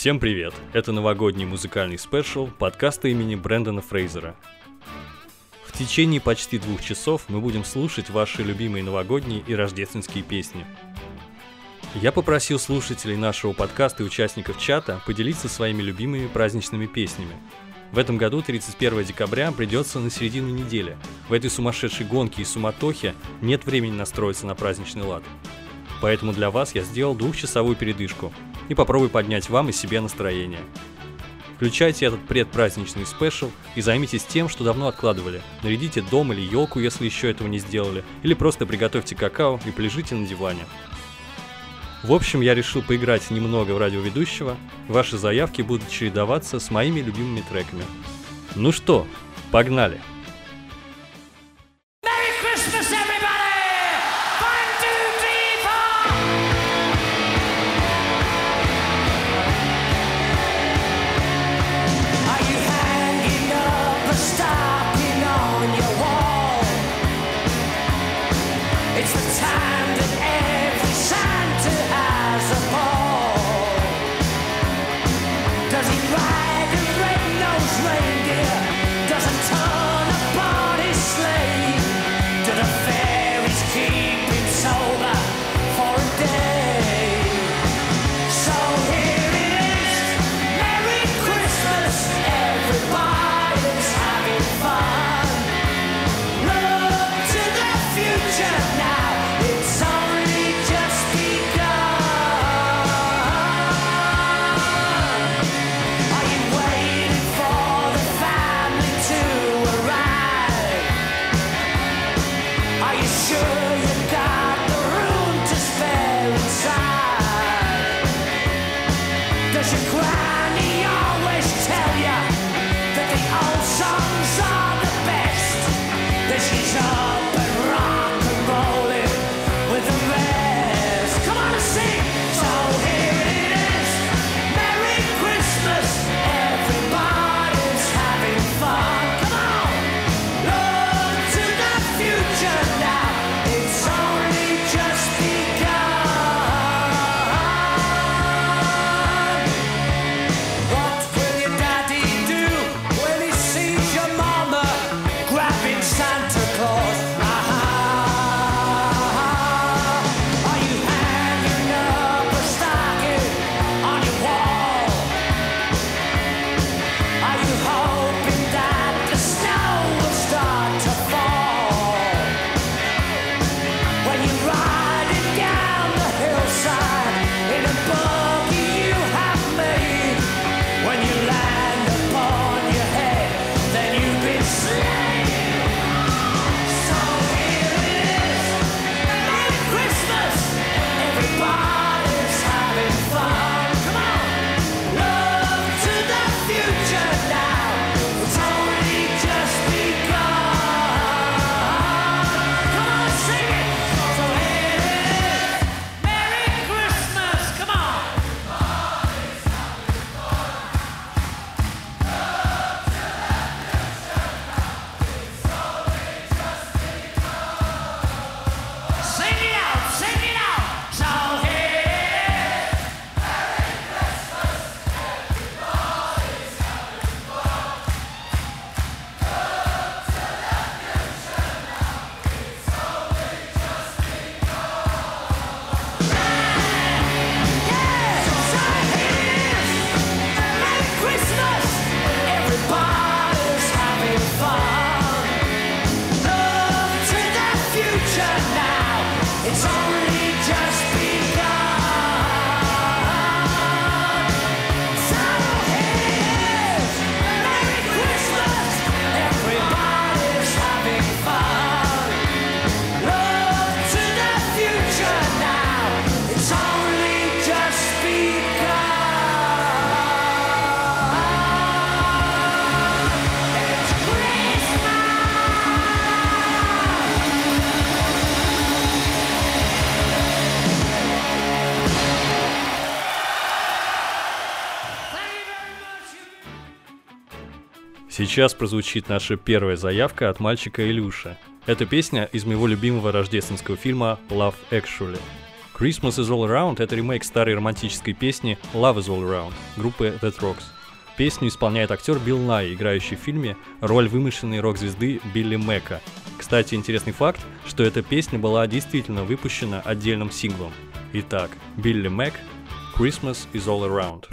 Всем привет! Это новогодний музыкальный спешл подкаста имени Брэндона Фрейзера. В течение почти двух часов мы будем слушать ваши любимые новогодние и рождественские песни. Я попросил слушателей нашего подкаста и участников чата поделиться своими любимыми праздничными песнями, в этом году 31 декабря придется на середину недели. В этой сумасшедшей гонке и суматохе нет времени настроиться на праздничный лад. Поэтому для вас я сделал двухчасовую передышку и попробую поднять вам и себе настроение. Включайте этот предпраздничный спешл и займитесь тем, что давно откладывали. Нарядите дом или елку, если еще этого не сделали, или просто приготовьте какао и полежите на диване. В общем, я решил поиграть немного в радиоведущего. Ваши заявки будут чередоваться с моими любимыми треками. Ну что, погнали! Погнали! Сейчас прозвучит наша первая заявка от мальчика Илюши. Эта песня из моего любимого рождественского фильма «Love Actually». «Christmas is all around» — это ремейк старой романтической песни «Love is all around» группы The Rocks. Песню исполняет актер Билл Най, играющий в фильме роль вымышленной рок-звезды Билли Мэка. Кстати, интересный факт, что эта песня была действительно выпущена отдельным синглом. Итак, Билли Мэк «Christmas is all around».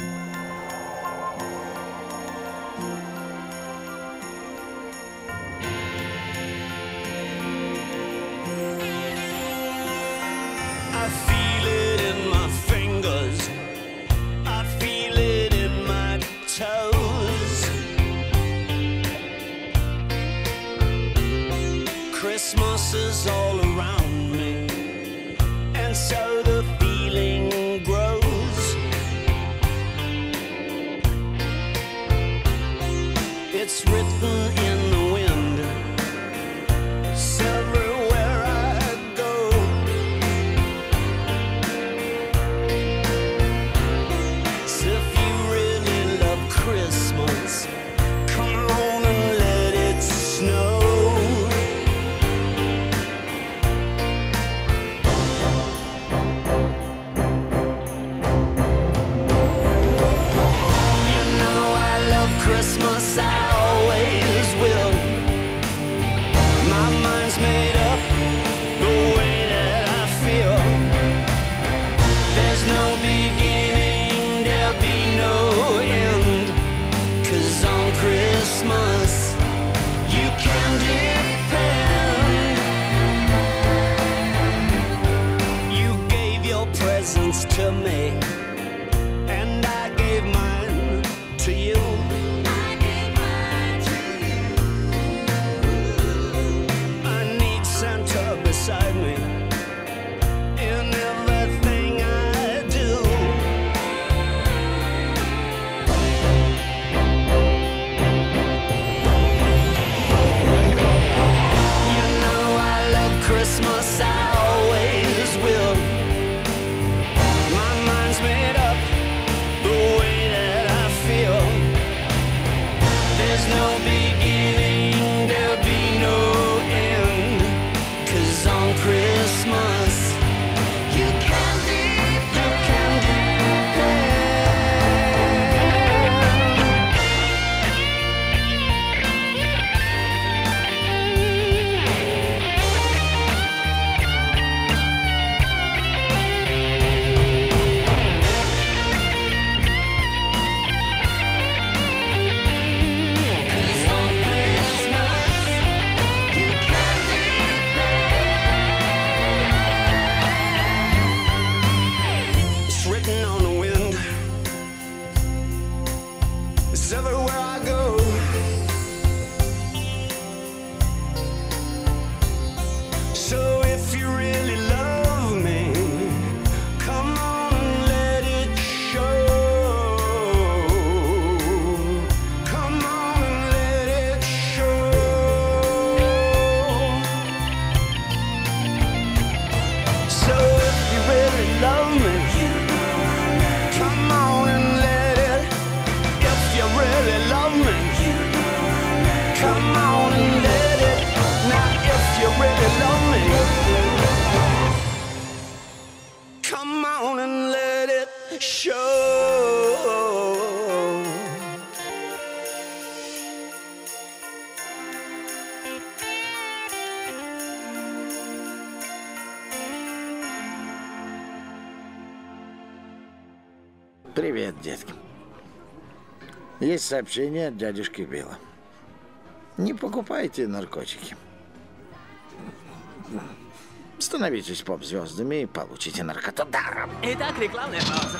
all Есть сообщение от дядюшки Билла. Не покупайте наркотики. Становитесь поп-звездами и получите наркоту даром. Итак, рекламная пауза.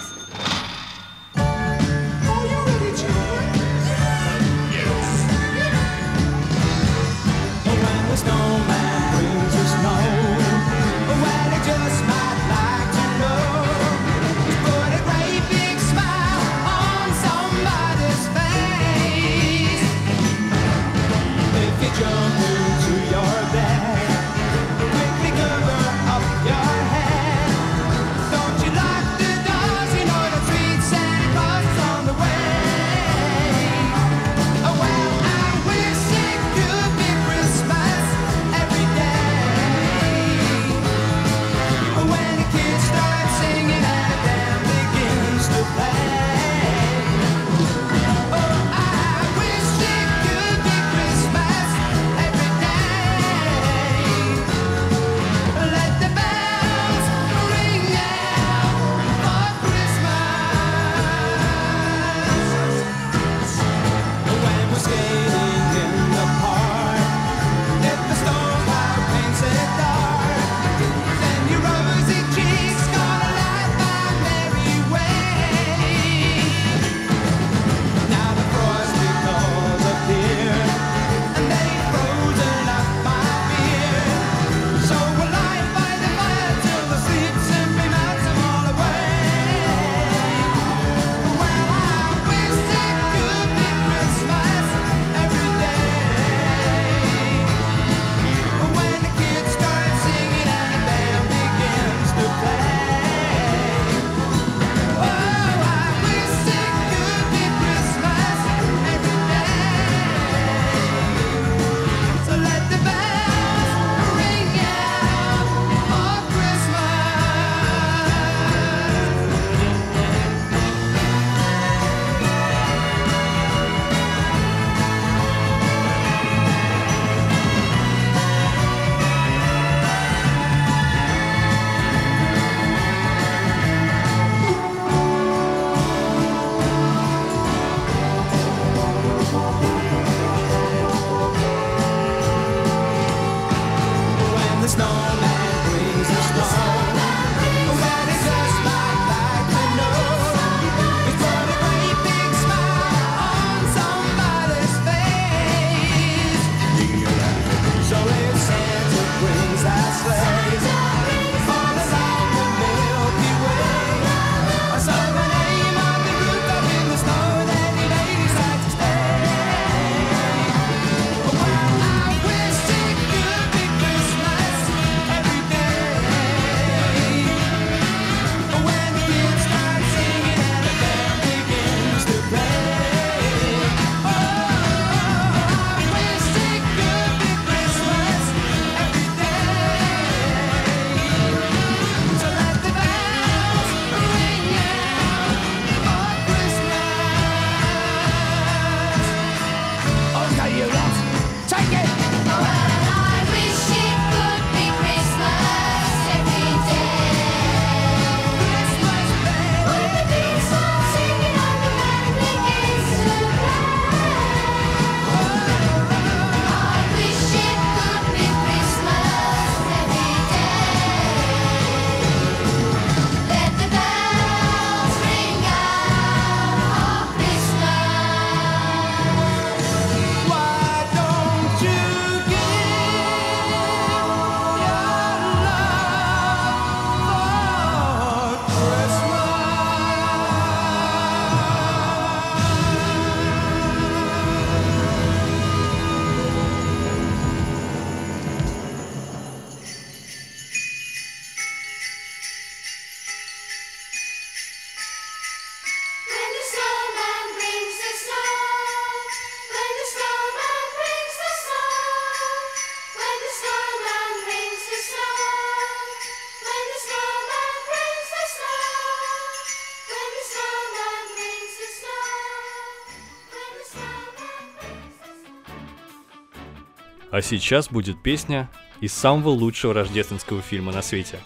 А сейчас будет песня из самого лучшего рождественского фильма на свете.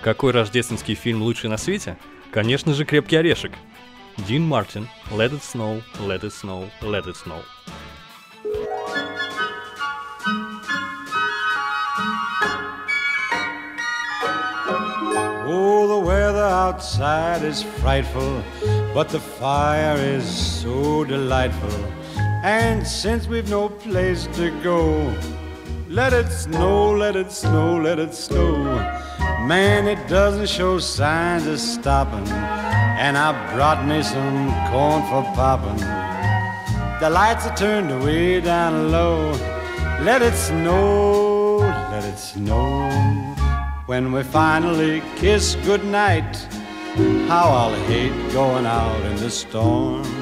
Какой рождественский фильм лучший на свете? Конечно же, «Крепкий орешек». Дин Мартин, «Let it snow, let it snow, let it snow». Oh, the weather outside is frightful, but the fire is so delightful. And since we've no place to go, let it snow, let it snow, let it snow. Man, it doesn't show signs of stopping. And I brought me some corn for popping. The lights are turned way down low. Let it snow, let it snow. When we finally kiss goodnight, how I'll hate going out in the storm.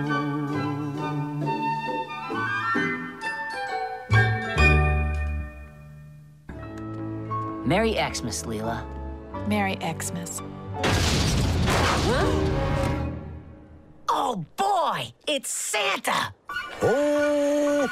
Merry Xmas, Leela. Merry Xmas. Oh boy, it's Santa! Finding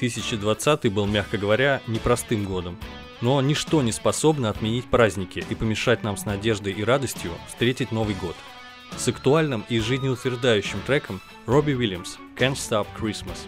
2020 был, мягко говоря, непростым годом. Но ничто не способно отменить праздники и помешать нам с надеждой и радостью встретить Новый год. С актуальным и жизнеутверждающим треком Робби Уильямс «Can't Stop Christmas».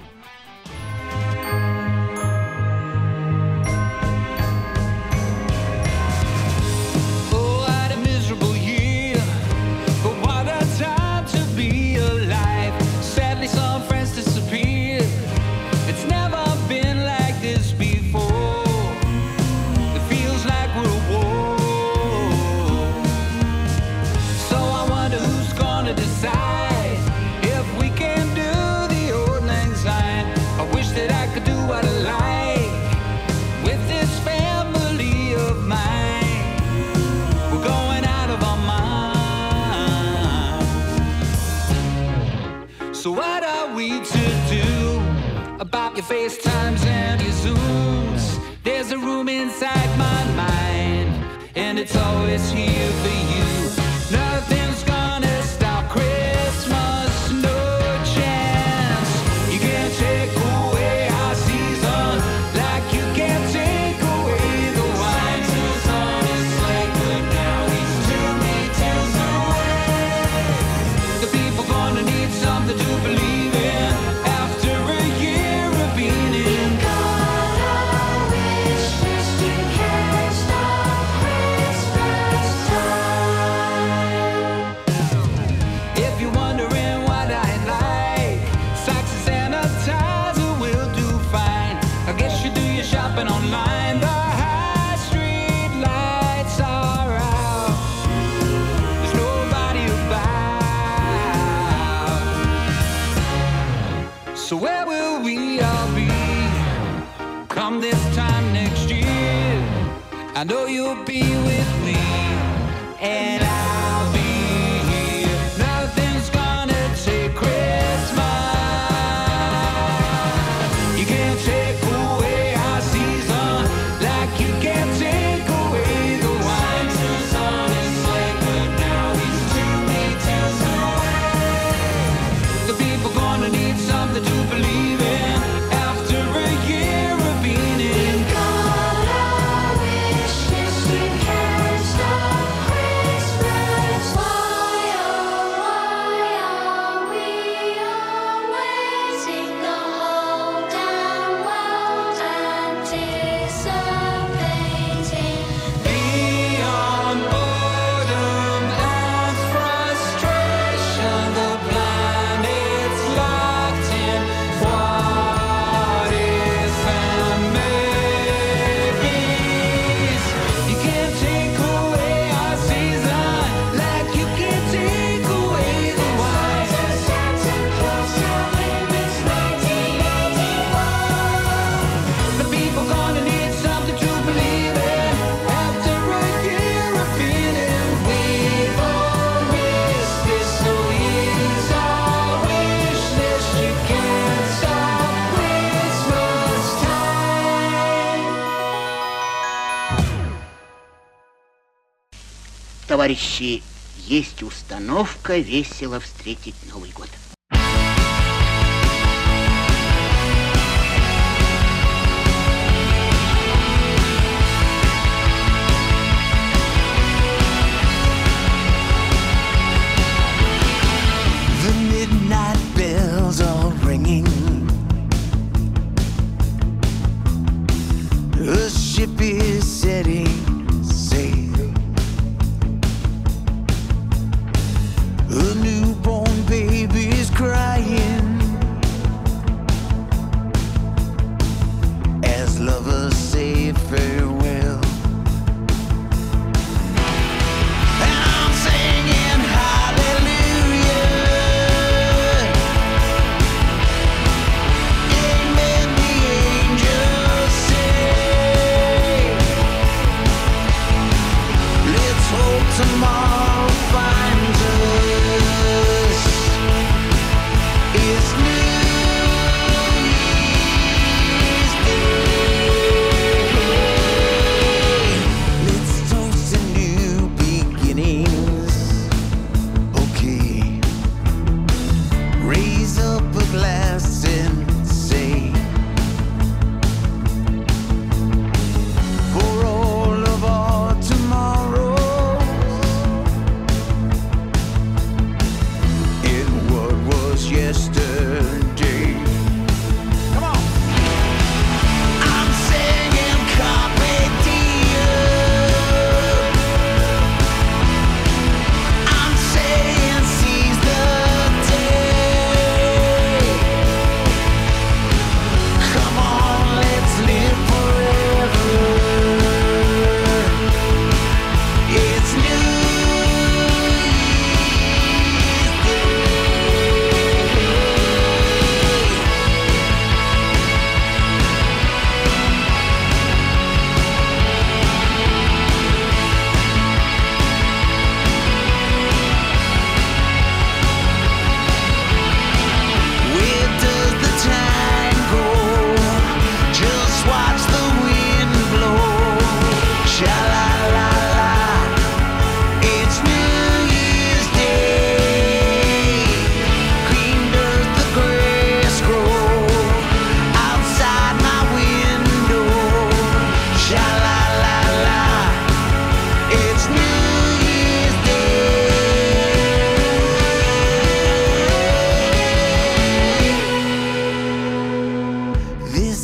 There's a room inside my mind, and it's always here for you. I know you'll be товарищи, есть установка весело встретить Новый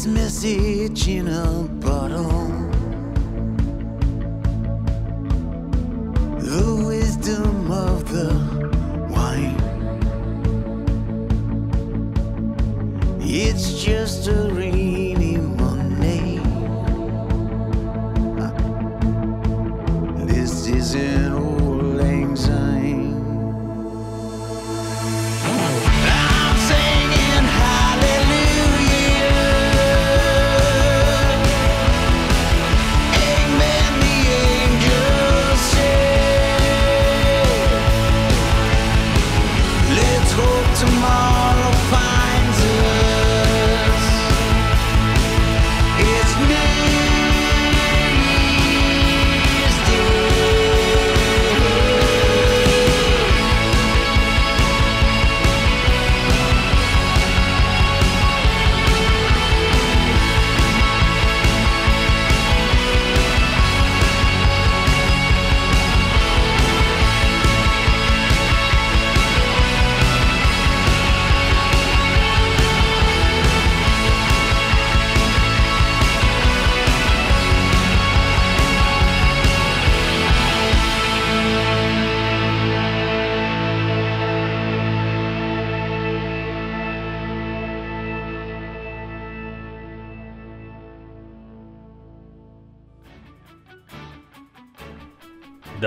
message in a bottle.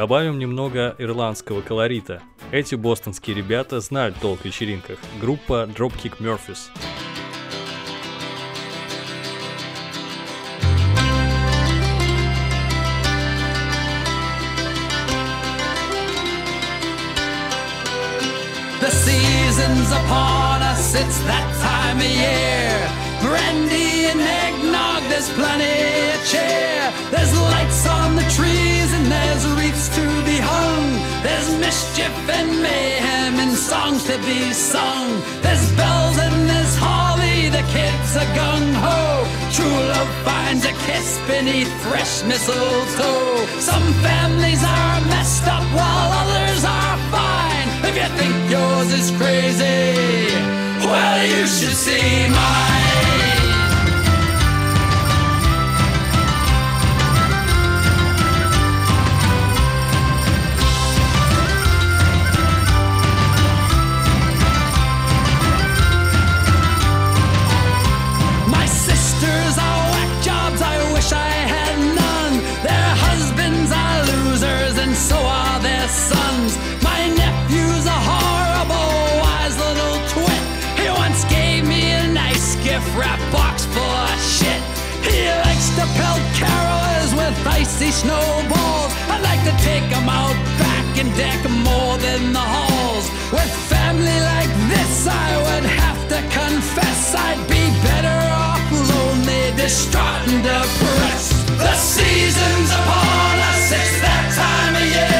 Добавим немного ирландского колорита. Эти бостонские ребята знают толк в вечеринках. Группа Dropkick Murphys. The season's upon us, it's that time of year. Brandy and eggnog, there's plenty of cheer. There's lights on the trees and there's There's mischief and mayhem and songs to be sung. There's bells and there's holly, the kids are gung ho. True love finds a kiss beneath fresh mistletoe. Some families are messed up while others are fine. If you think yours is crazy, well, you should see mine. With snowballs. I'd like to take 'em out back and deck more than the halls. With family like this, I would have to confess I'd be better off lonely, distraught, and depressed. The season's upon us, it's that time of year.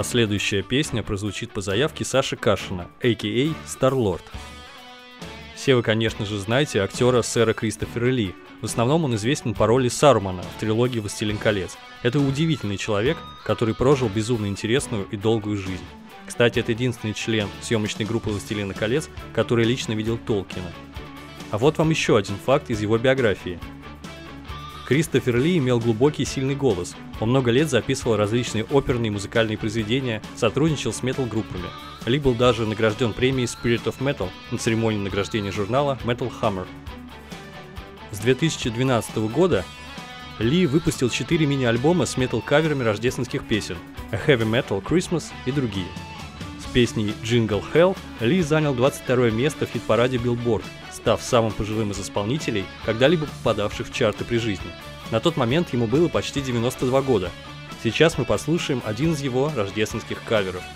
А следующая песня прозвучит по заявке Саши Кашина, а.к.а. Старлорд. Все вы, конечно же, знаете актера сэра Кристофера Ли. В основном он известен по роли Сарумана в трилогии «Властелин колец». Это удивительный человек, который прожил безумно интересную и долгую жизнь. Кстати, это единственный член съемочной группы «Властелина колец», который лично видел Толкина. А вот вам еще один факт из его биографии. Кристофер Ли имел глубокий и сильный голос. Он много лет записывал различные оперные и музыкальные произведения, сотрудничал с метал-группами. Ли был даже награжден премией Spirit of Metal на церемонии награждения журнала Metal Hammer. С 2012 года Ли выпустил 4 мини-альбома с метал-каверами рождественских песен A Heavy Metal Christmas и другие. С песней Jingle Hell Ли занял 22 место в хит-параде Billboard, став самым пожилым из исполнителей, когда-либо попадавших в чарты при жизни. На тот момент ему было почти 92 года. Сейчас мы послушаем один из его рождественских каверов –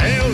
Hail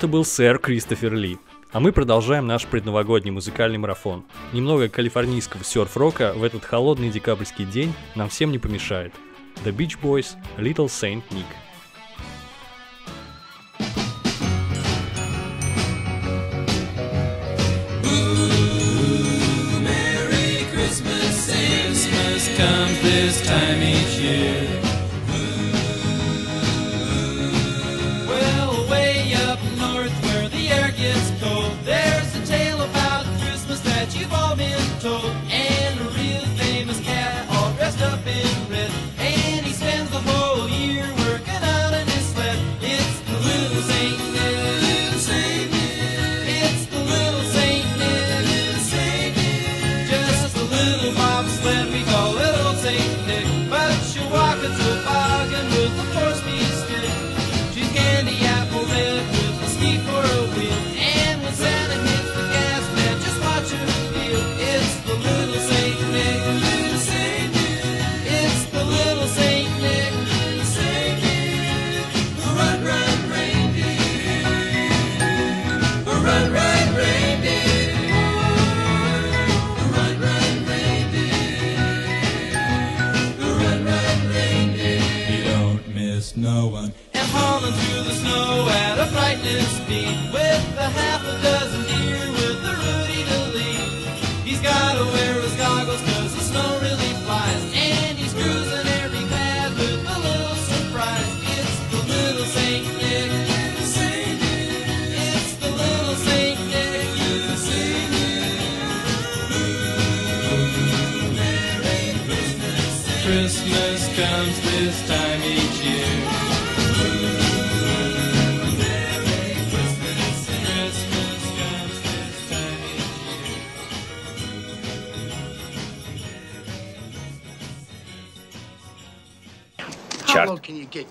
это был сэр Кристофер Ли. А мы продолжаем наш предновогодний музыкальный марафон. Немного калифорнийского серф-рока в этот холодный декабрьский день нам всем не помешает. The Beach Boys, Little Saint Nick. Ooh, Merry Christmas, Christmas comes this time each year.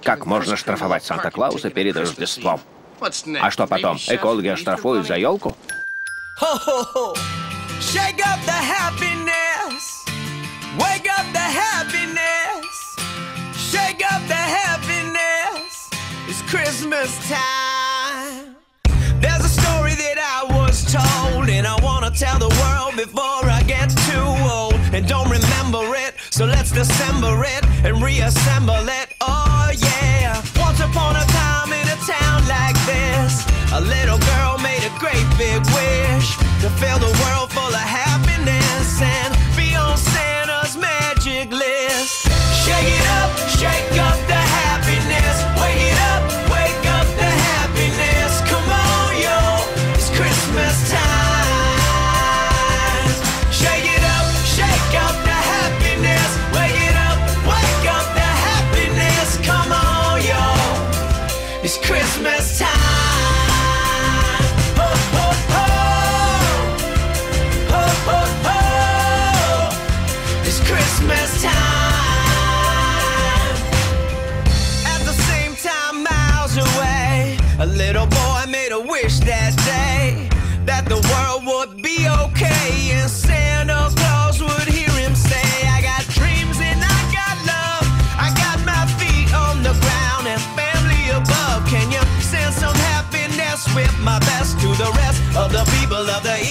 Как можно штрафовать Санта-Клауса перед Рождеством? А что потом? Экологи оштрафуют за елку? Shake up the happiness. Wake up the happiness. Shake up the happiness. It's Christmas time. There's a story that I was told, and I want to tell the world before I get too old and don't remember it. So let's December it and reassemble it. big wish to fill the world full of happiness and be on Santa's magic list. Shake it up, shake up the happiness. Wake it up, wake up the happiness. Come on, it's Christmas time. Shake it up, shake up the happiness. Wake it up, wake up the happiness. Come on, it's Christmas.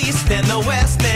east and the west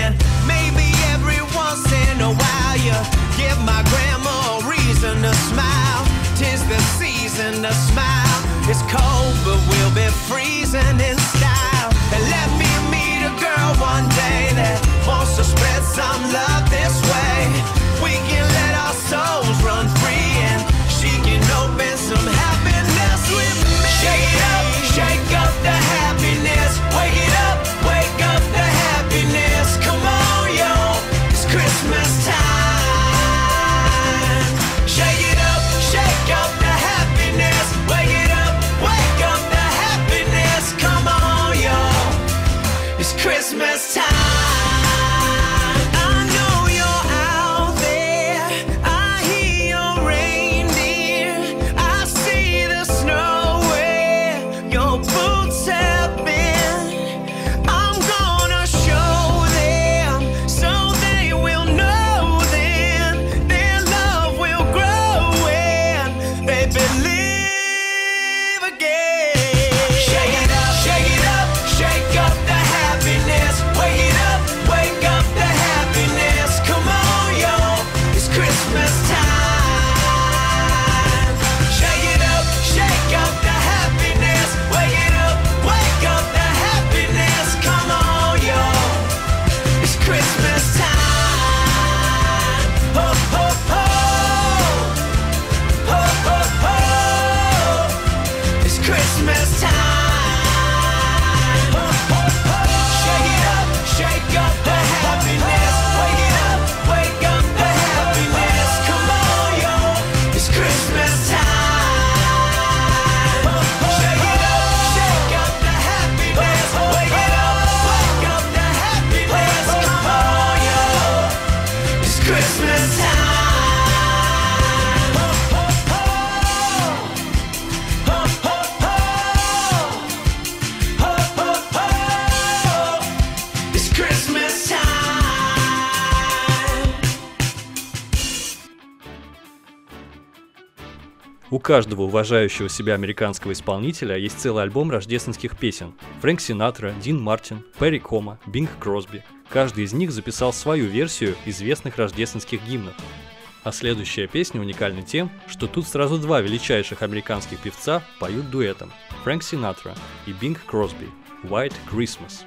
У каждого уважающего себя американского исполнителя есть целый альбом рождественских песен. Фрэнк Синатра, Дин Мартин, Перри Кома, Бинг Кросби. Каждый из них записал свою версию известных рождественских гимнов. А следующая песня уникальна тем, что тут сразу два величайших американских певца поют дуэтом – Фрэнк Синатра и Бинг Кросби – «White Christmas».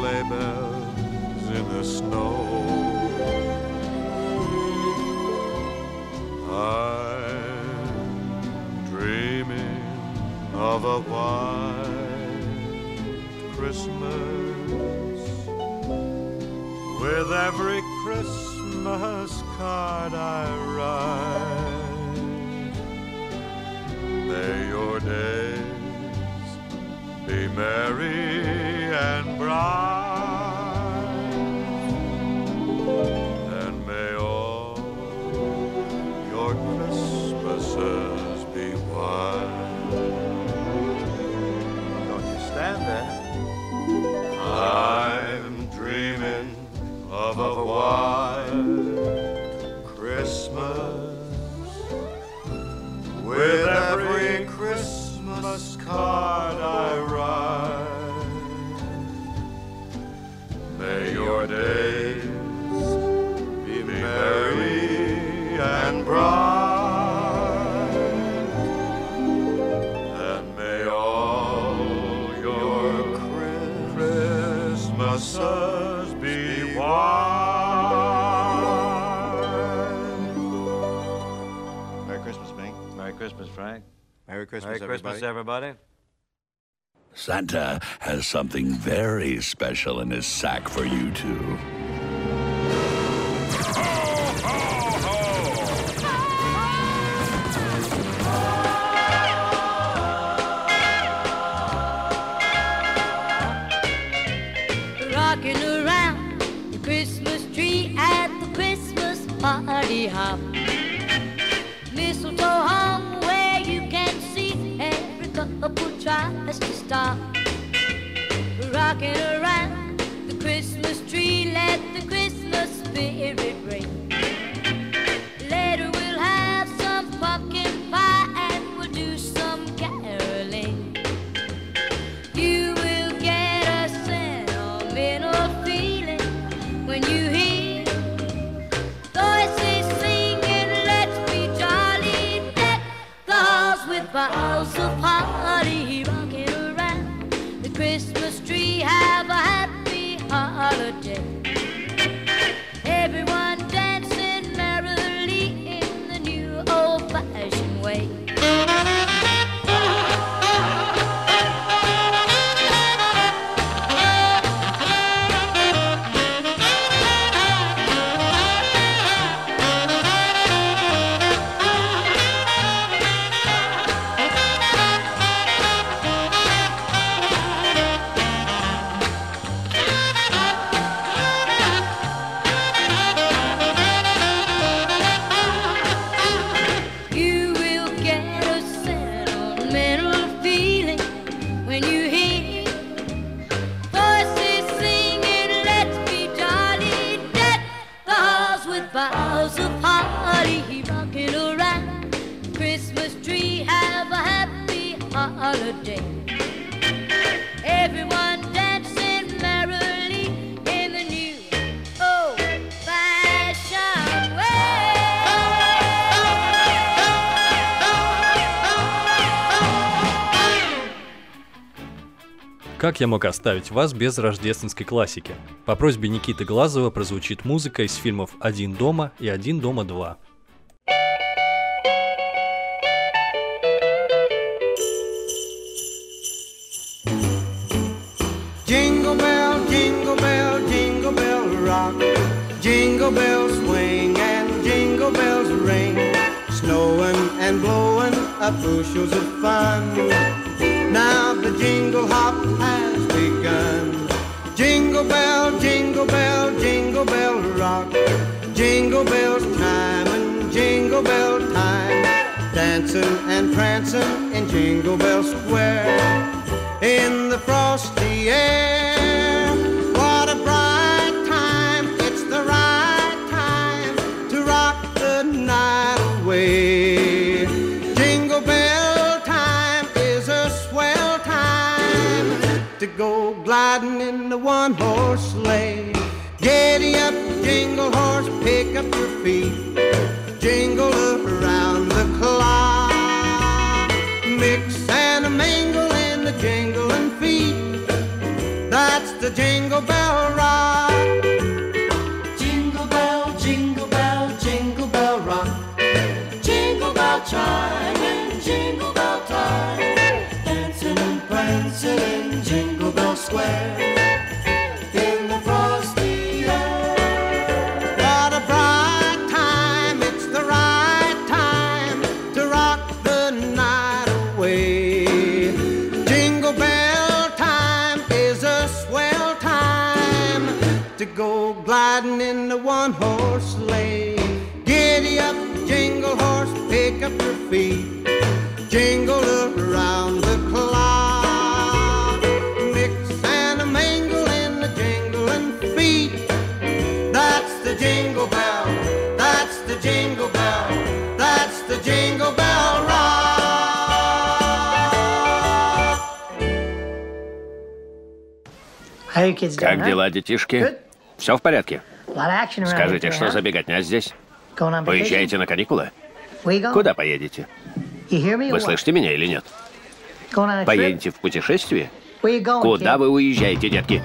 bells in the snow. I'm dreaming of a white Christmas with every Christmas card I write. May your days be merry and bright, and may all your Christmases be white. Don't you stand there? I'm dreaming of a white Christmas with every Christmas card I write. May your days be merry and bright, and may all your Christmases be white. Merry Christmas, Bing. Merry Christmas, Frank. Merry Christmas, Merry Christmas, everybody. Santa has something very special in his sack for you two. Rocking around the Christmas tree, let the Christmas spirit ring. Я мог оставить вас без рождественской классики? По просьбе Никиты Глазова прозвучит музыка из фильмов «Один дома» и «Один дома 2». Jingle bell, jingle bell, jingle bell rock. Jingle bells swing and jingle bells ring. Snowing and blowing up bushels of fun. Now the jingle hop has Jingle bell, jingle bell, jingle bell rock. Jingle bell time and jingle bell time. Dancing and prancing in Jingle Bell Square. In the frosty air. Go gliding in the one horse sleigh. Giddy up, jingle horse, pick up your feet. Jingle around the clock. Mix and a mingle in the jingling feet. That's the jingle bell rock. Jingle bell, jingle bell, jingle bell rock. Jingle bell chime and jingle bell time. Dancing and prancing Square. In the frosty air. What a bright time, it's the right time to rock the night away. Jingle bell time is a swell time to go gliding in the one horse sleigh. Giddy up, jingle horse, pick up your feet. Jingle Как дела, детишки? Все в порядке? Скажите, что за беготня здесь? Поезжаете на каникулы? Куда поедете? Вы слышите меня или нет? Поедете в путешествие? Куда вы уезжаете, детки?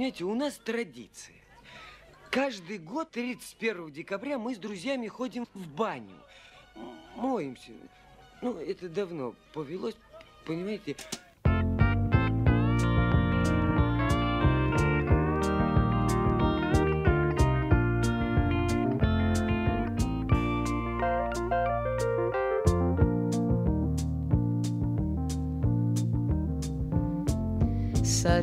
Понимаете, у нас традиция. Каждый год 31 декабря мы с друзьями ходим в баню. Моемся. Ну, это давно повелось, понимаете.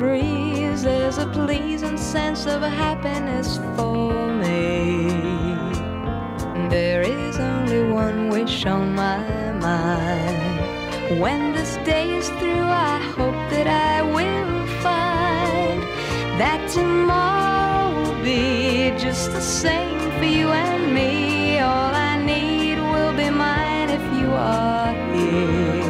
breeze, there's a pleasing sense of happiness for me. There is only one wish on my mind. When this day is through, I hope that I will find that tomorrow will be just the same for you and me. All I need will be mine if you are here.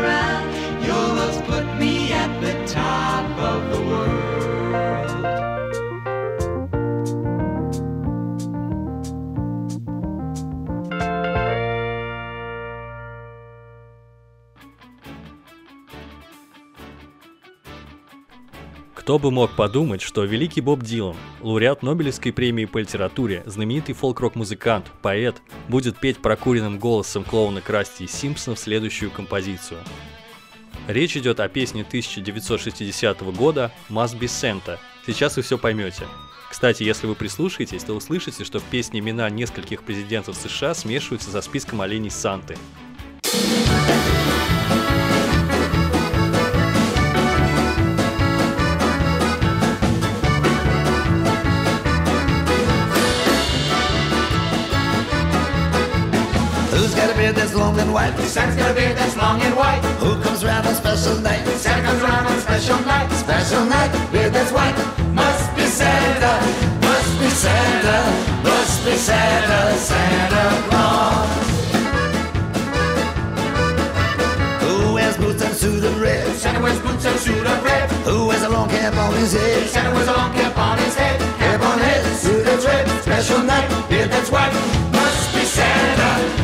Кто бы мог подумать, что великий Боб Дилан, лауреат Нобелевской премии по литературе, знаменитый фолк-рок-музыкант, поэт, будет петь прокуренным голосом клоуна Красти из Симпсонов следующую композицию. Речь идет о песне 1960 года «Must be Santa». Сейчас вы все поймете. Кстати, если вы прислушаетесь, то услышите, что в песне имена нескольких президентов США смешиваются за списком оленей Санты. White? Santa's got a beard that's long and white. Who comes round on special night? Santa comes around on special night. Special night, Beard that's white. Must be Santa. must be Santa, must be Santa, Santa Claus. Who wears boots and suit of red? Santa wears boots and suit of red. Who wears a long cap on his head? Santa wears a long cap on his head. Cap on head, suit that's red. Special night, Beard that's white. Must be Santa.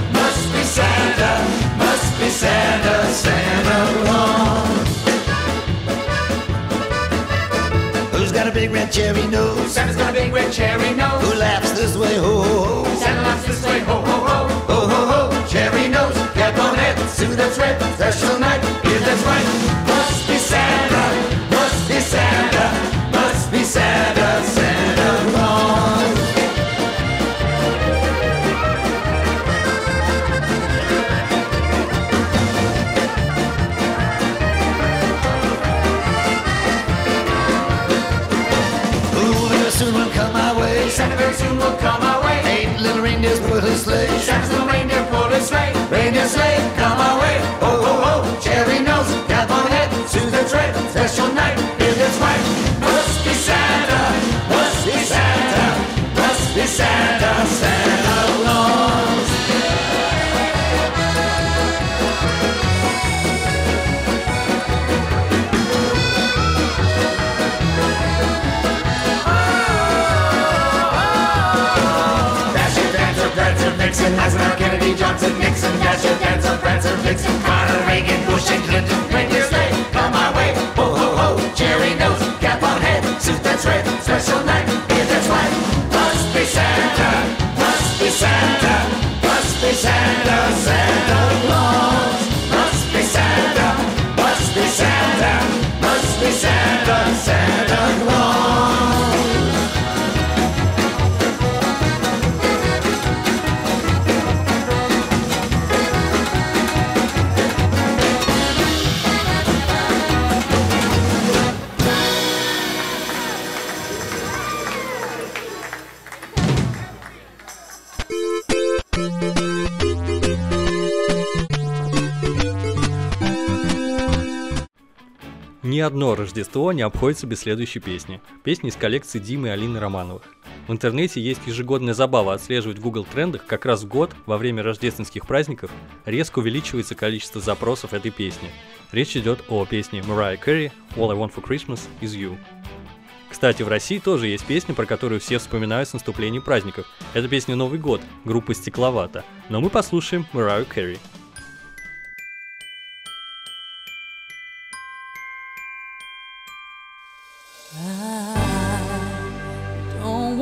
Santa. must be Santa, Santa Claus. Who's got a big red cherry nose? Santa's got a big red cherry nose. Who laughs this way, ho ho ho? Santa laughs this way, ho ho ho. Ho ho ho, cherry nose, cap on head, suit that's red, special night, beard that's white. Vixen, Eisenhower, Kennedy, Johnson, Рождество не обходится без следующей песни. Песни из коллекции Димы и Алины Романовых. В интернете есть ежегодная забава отслеживать в Google трендах, как раз в год, во время рождественских праздников, резко увеличивается количество запросов этой песни. Речь идет о песне Mariah Carey «All I Want for Christmas is You». Кстати, в России тоже есть песня, про которую все вспоминают с наступлением праздников. Это песня «Новый год» группы «Стекловата». Но мы послушаем Mariah Carey.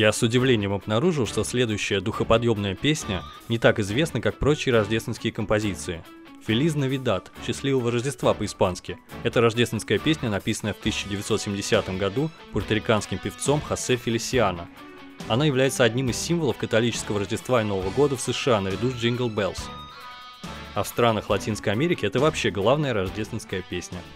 Я с удивлением обнаружил, что следующая духоподъемная песня не так известна, как прочие рождественские композиции. «Фелиз Навидат» – «Счастливого Рождества» по-испански. Это рождественская песня, написанная в 1970 году пуэрториканским певцом Хосе Фелисиано. Она является одним из символов католического Рождества и Нового года в США наряду с «Джингл Беллс». А в странах Латинской Америки это вообще главная рождественская песня –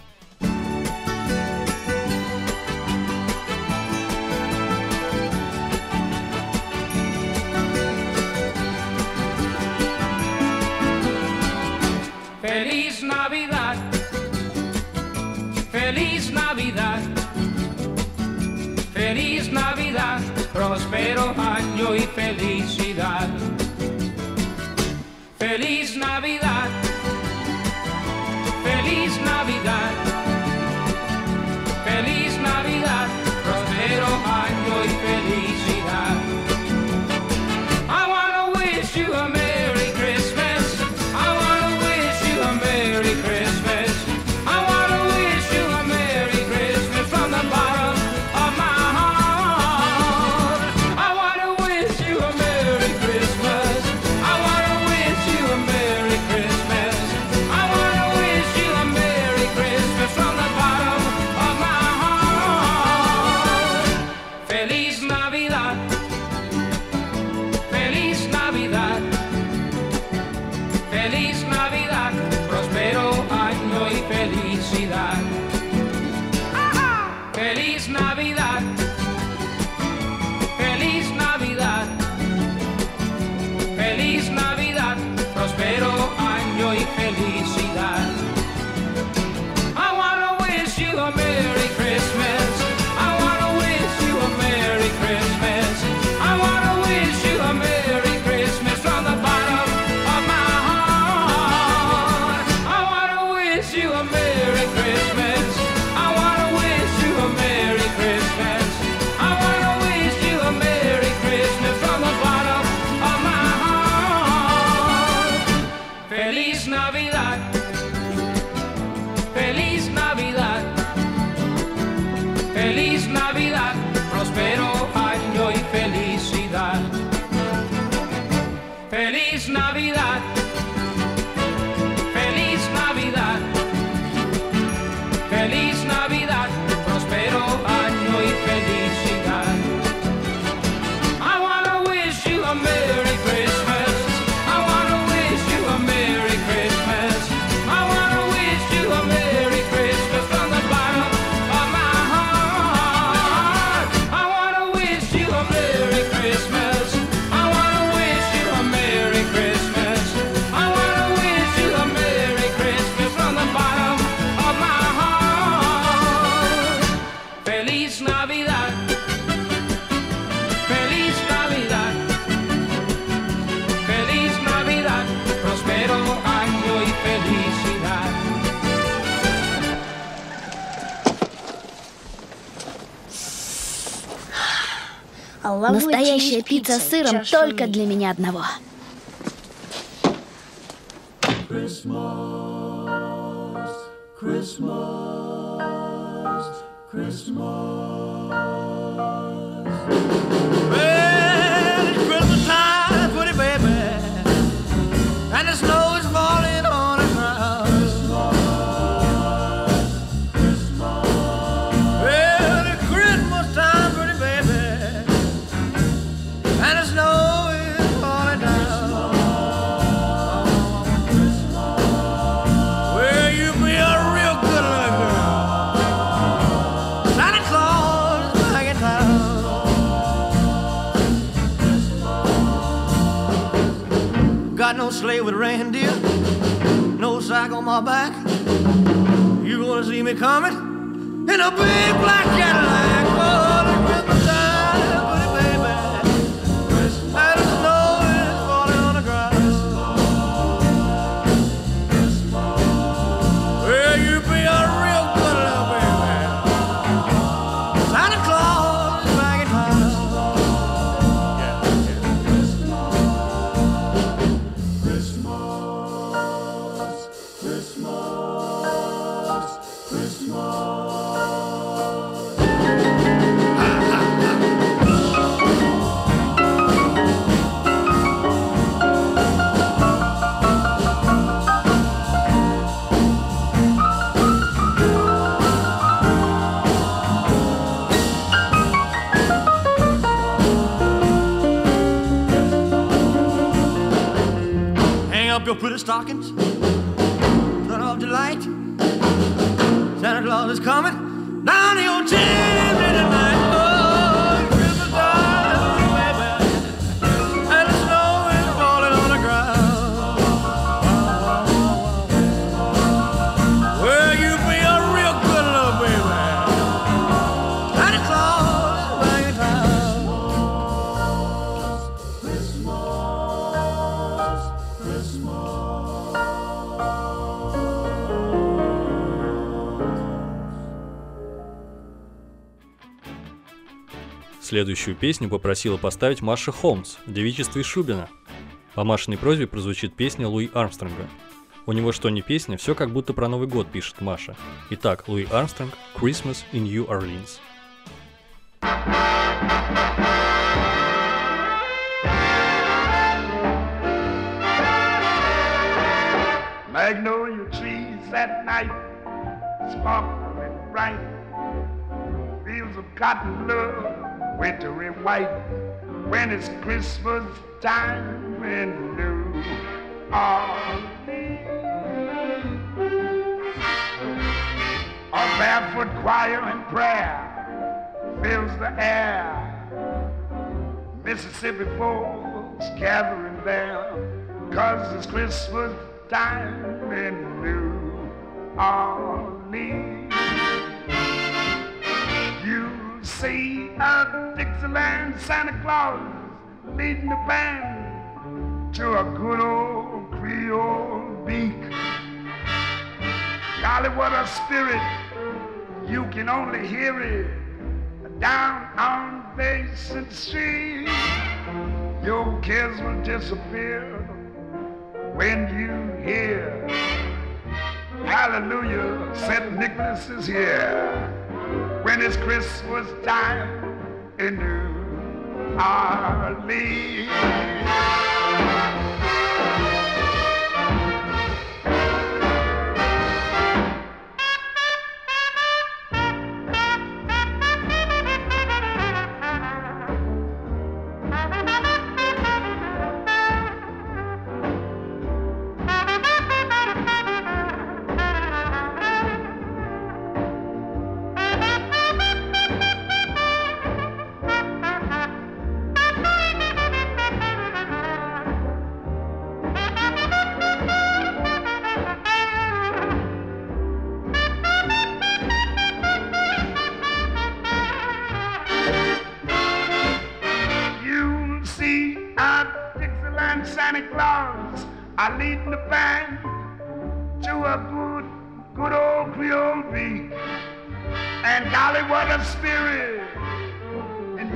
Настоящая пицца с сыром только для меня одного. back. You're gonna see me coming in a big black Cadillac. Your pretty stockings. Следующую песню попросила поставить Маша Холмс в девичестве Шубина. По Машиной просьбе прозвучит песня Луи Армстронга. У него что не песня, все как будто про Новый год, пишет Маша. Итак, Луи Армстронг «Christmas in New Orleans». Magnolia trees at night, sparkling bright. Fields of cotton love, wintry white. When it's Christmas time in New Orleans. A barefoot choir and prayer fills the air. Mississippi folks gathering there, cause it's Christmas time in New Orleans. See a Dixieland Santa Claus leading the band to a good old Creole beak. Golly, what a spirit! You can only hear it down on Basin Street. Your kids will disappear when you hear Hallelujah, St. Nicholas is here. When it's Christmas time in New Orleans.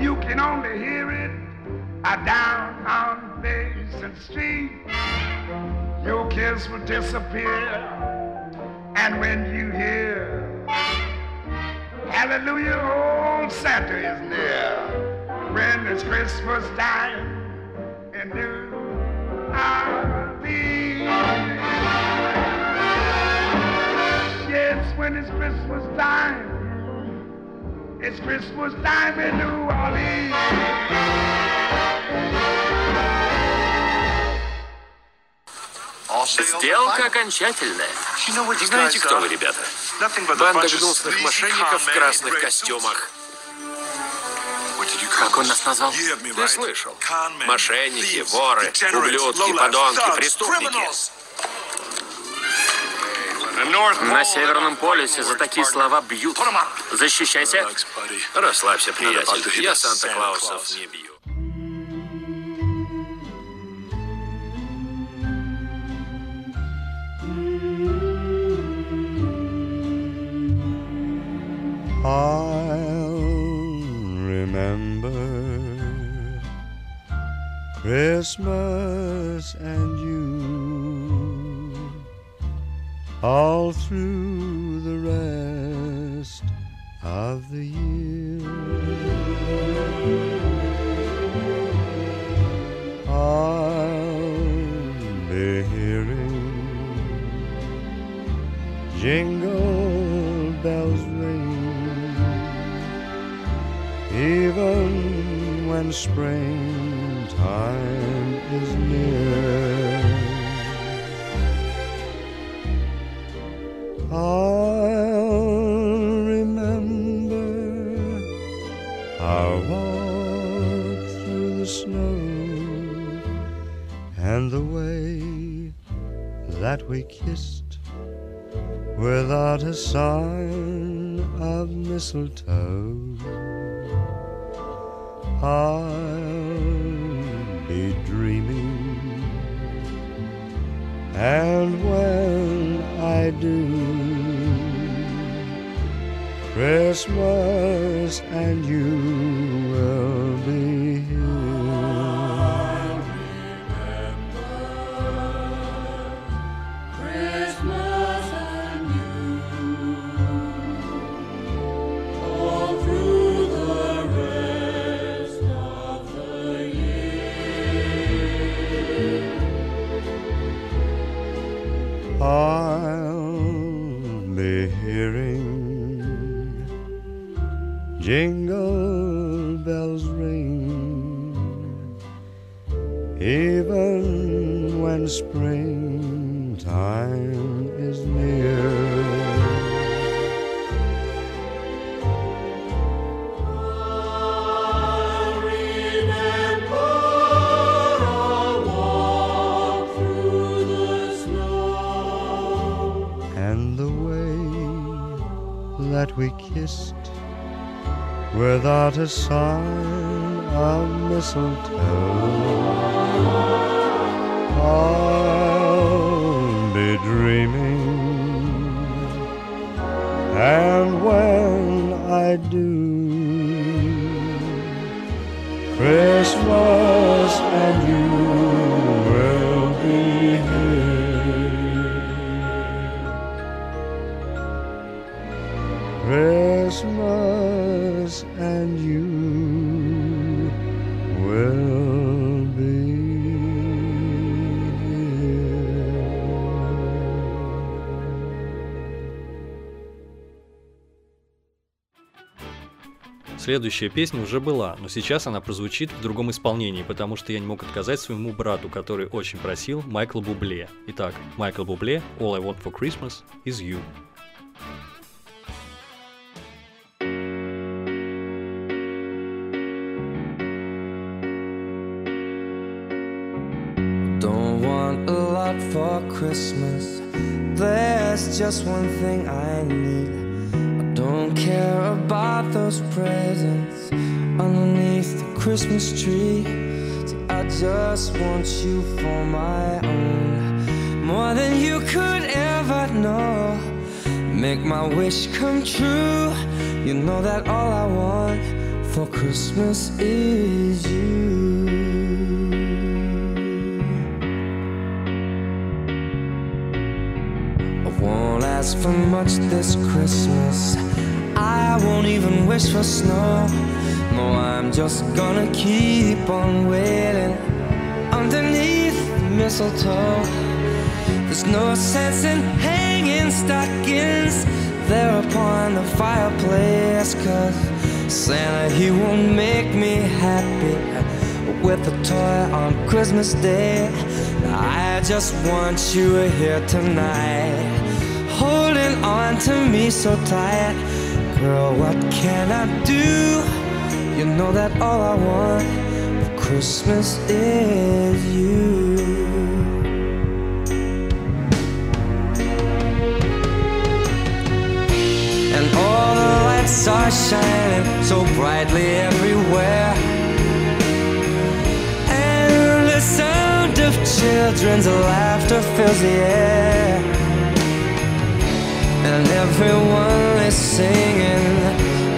You can only hear it down on Basin Street. Your kiss will disappear. And when you hear, Hallelujah, old Santa is near when it's Christmas time in New Orleans. Yes, when it's Christmas time, it's Christmas time in New Orleans. Сделка окончательная. Знаете, кто вы, ребята? Банда гнусных мошенников в красных костюмах. Как он нас назвал? Ты слышал? Мошенники, воры, ублюдки, подонки, преступники. На Северном полюсе за такие слова бьют. Защищайся. Расслабься, приятель. Я Санта-Клаусов не бью. I'll remember Christmas and you all through the rest of the year. I'll be hearing jingle bells ring even when springtime is near. I'll remember our walk through the snow and the way that we kissed without a sign of mistletoe. I'll be dreaming, and when Do, Christmas and you will kissed without a sign of mistletoe. Следующая песня уже была, но сейчас она прозвучит в другом исполнении, потому что я не мог отказать своему брату, который очень просил, Майкла Бубле. Итак, Майкл Бубле, All I Want for Christmas is You. Christmas. There's just one thing I need. Wish come true. You know that all I want for Christmas is you. I won't ask for much this Christmas. I won't even wish for snow. No, I'm just gonna keep on waiting underneath the mistletoe. There's no sense in hanging stockings there upon the fireplace. Cause Santa, he won't make me happy with a toy on Christmas Day. I just want you here tonight, holding on to me so tight. Girl, what can I do? You know that all I want for Christmas is you. Lights are shining so brightly everywhere. And the sound of children's laughter fills the air. And everyone is singing.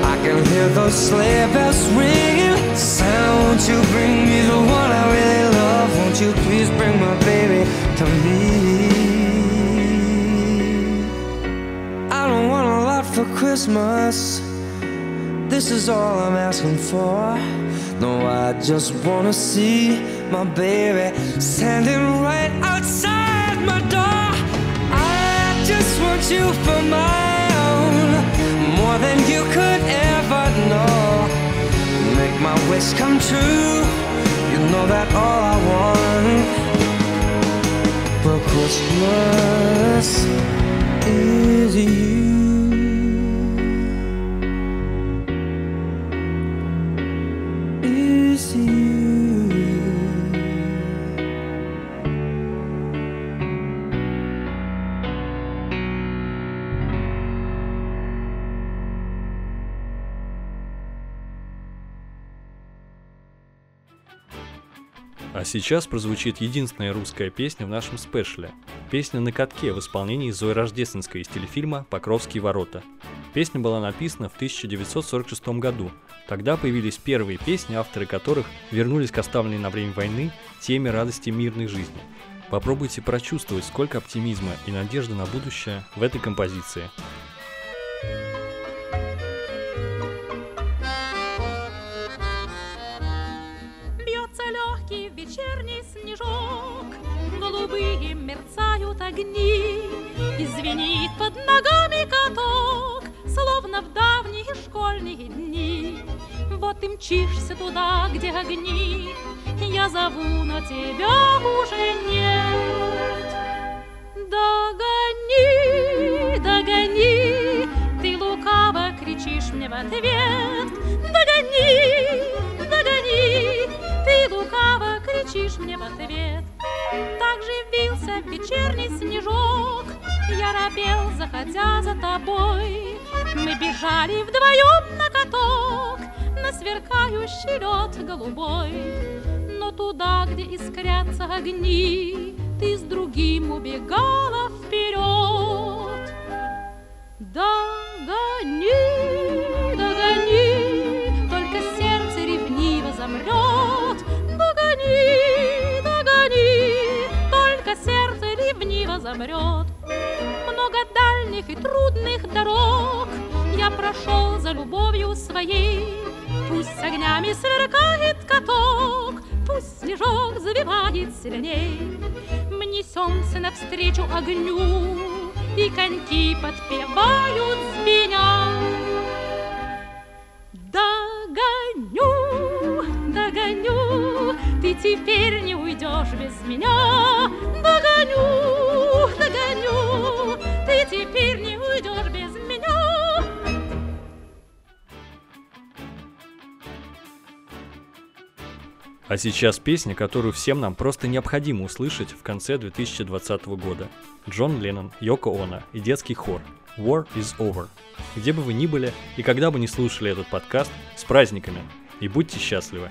I can hear those sleigh bells ringing. Won't you bring me the one I really love? Won't you please bring my baby to me? I don't want a lot for Christmas. This is all I'm asking for. No, I just wanna see my baby standing right outside my door. I just want you for my own, more than you could ever know. Make my wish come true. You know that all I want for Christmas is you. Сейчас прозвучит единственная русская песня в нашем спешле. Песня «На катке» в исполнении Зои Рождественской из телефильма «Покровские ворота». Песня была написана в 1946 году. Тогда появились первые песни, авторы которых вернулись к оставленной на время войны теме радости мирной жизни. Попробуйте прочувствовать, сколько оптимизма и надежды на будущее в этой композиции. Бьется вечерний снежок, Голубые мерцают огни, И звенит под ногами каток, Словно в давние школьные дни. Вот ты мчишься туда, где огни, Я зову, но тебя уже нет. Догони, догони, ты лукаво кричишь мне в ответ. Догони, кричишь мне в ответ. Так же вился вечерний снежок, я робел, заходя за тобой. Мы бежали вдвоем на каток, на сверкающий лед голубой. Но туда, где искрятся огни, ты с другим убегала вперед. Догони, замрет. Много дальних и трудных дорог я прошел за любовью своей. Пусть с огнями сверкает каток, пусть снежок завивает сильней. Мы несемся навстречу огню, и коньки подпевают звеня. Догоню, догоню, ты теперь не уйдешь без меня. Догоню, ты теперь не уйдешь без меня. А сейчас песня, которую всем нам просто необходимо услышать в конце 2020 года. Джон Леннон, Йоко Оно и детский хор War is Over. Где бы вы ни были и когда бы не слушали этот подкаст, с праздниками и будьте счастливы.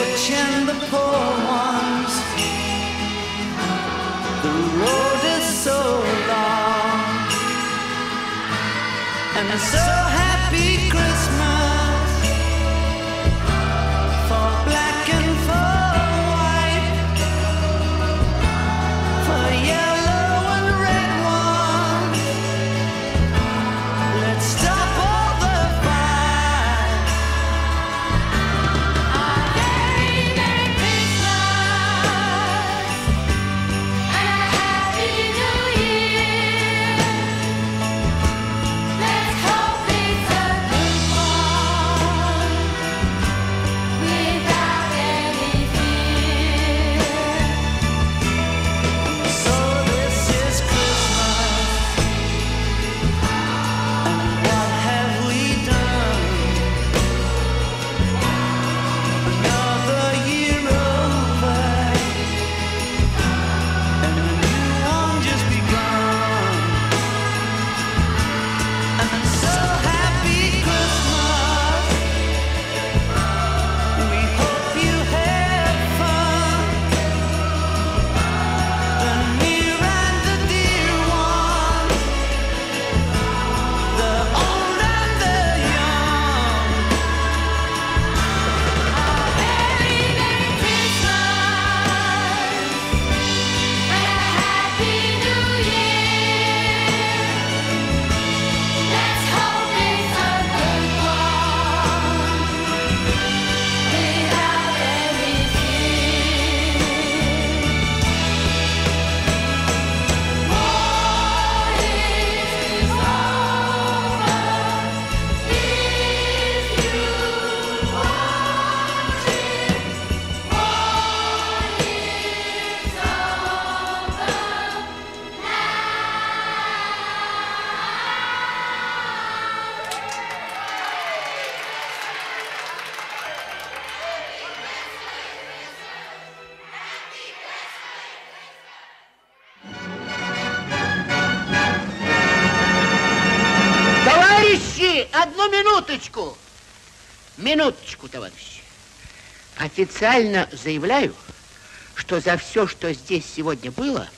rich and the poor ones. The road is so long, and so минуточку. Минуточку, товарищи. Официально заявляю, что за все, что здесь сегодня было,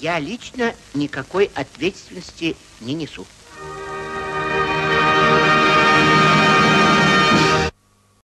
я лично никакой ответственности не несу.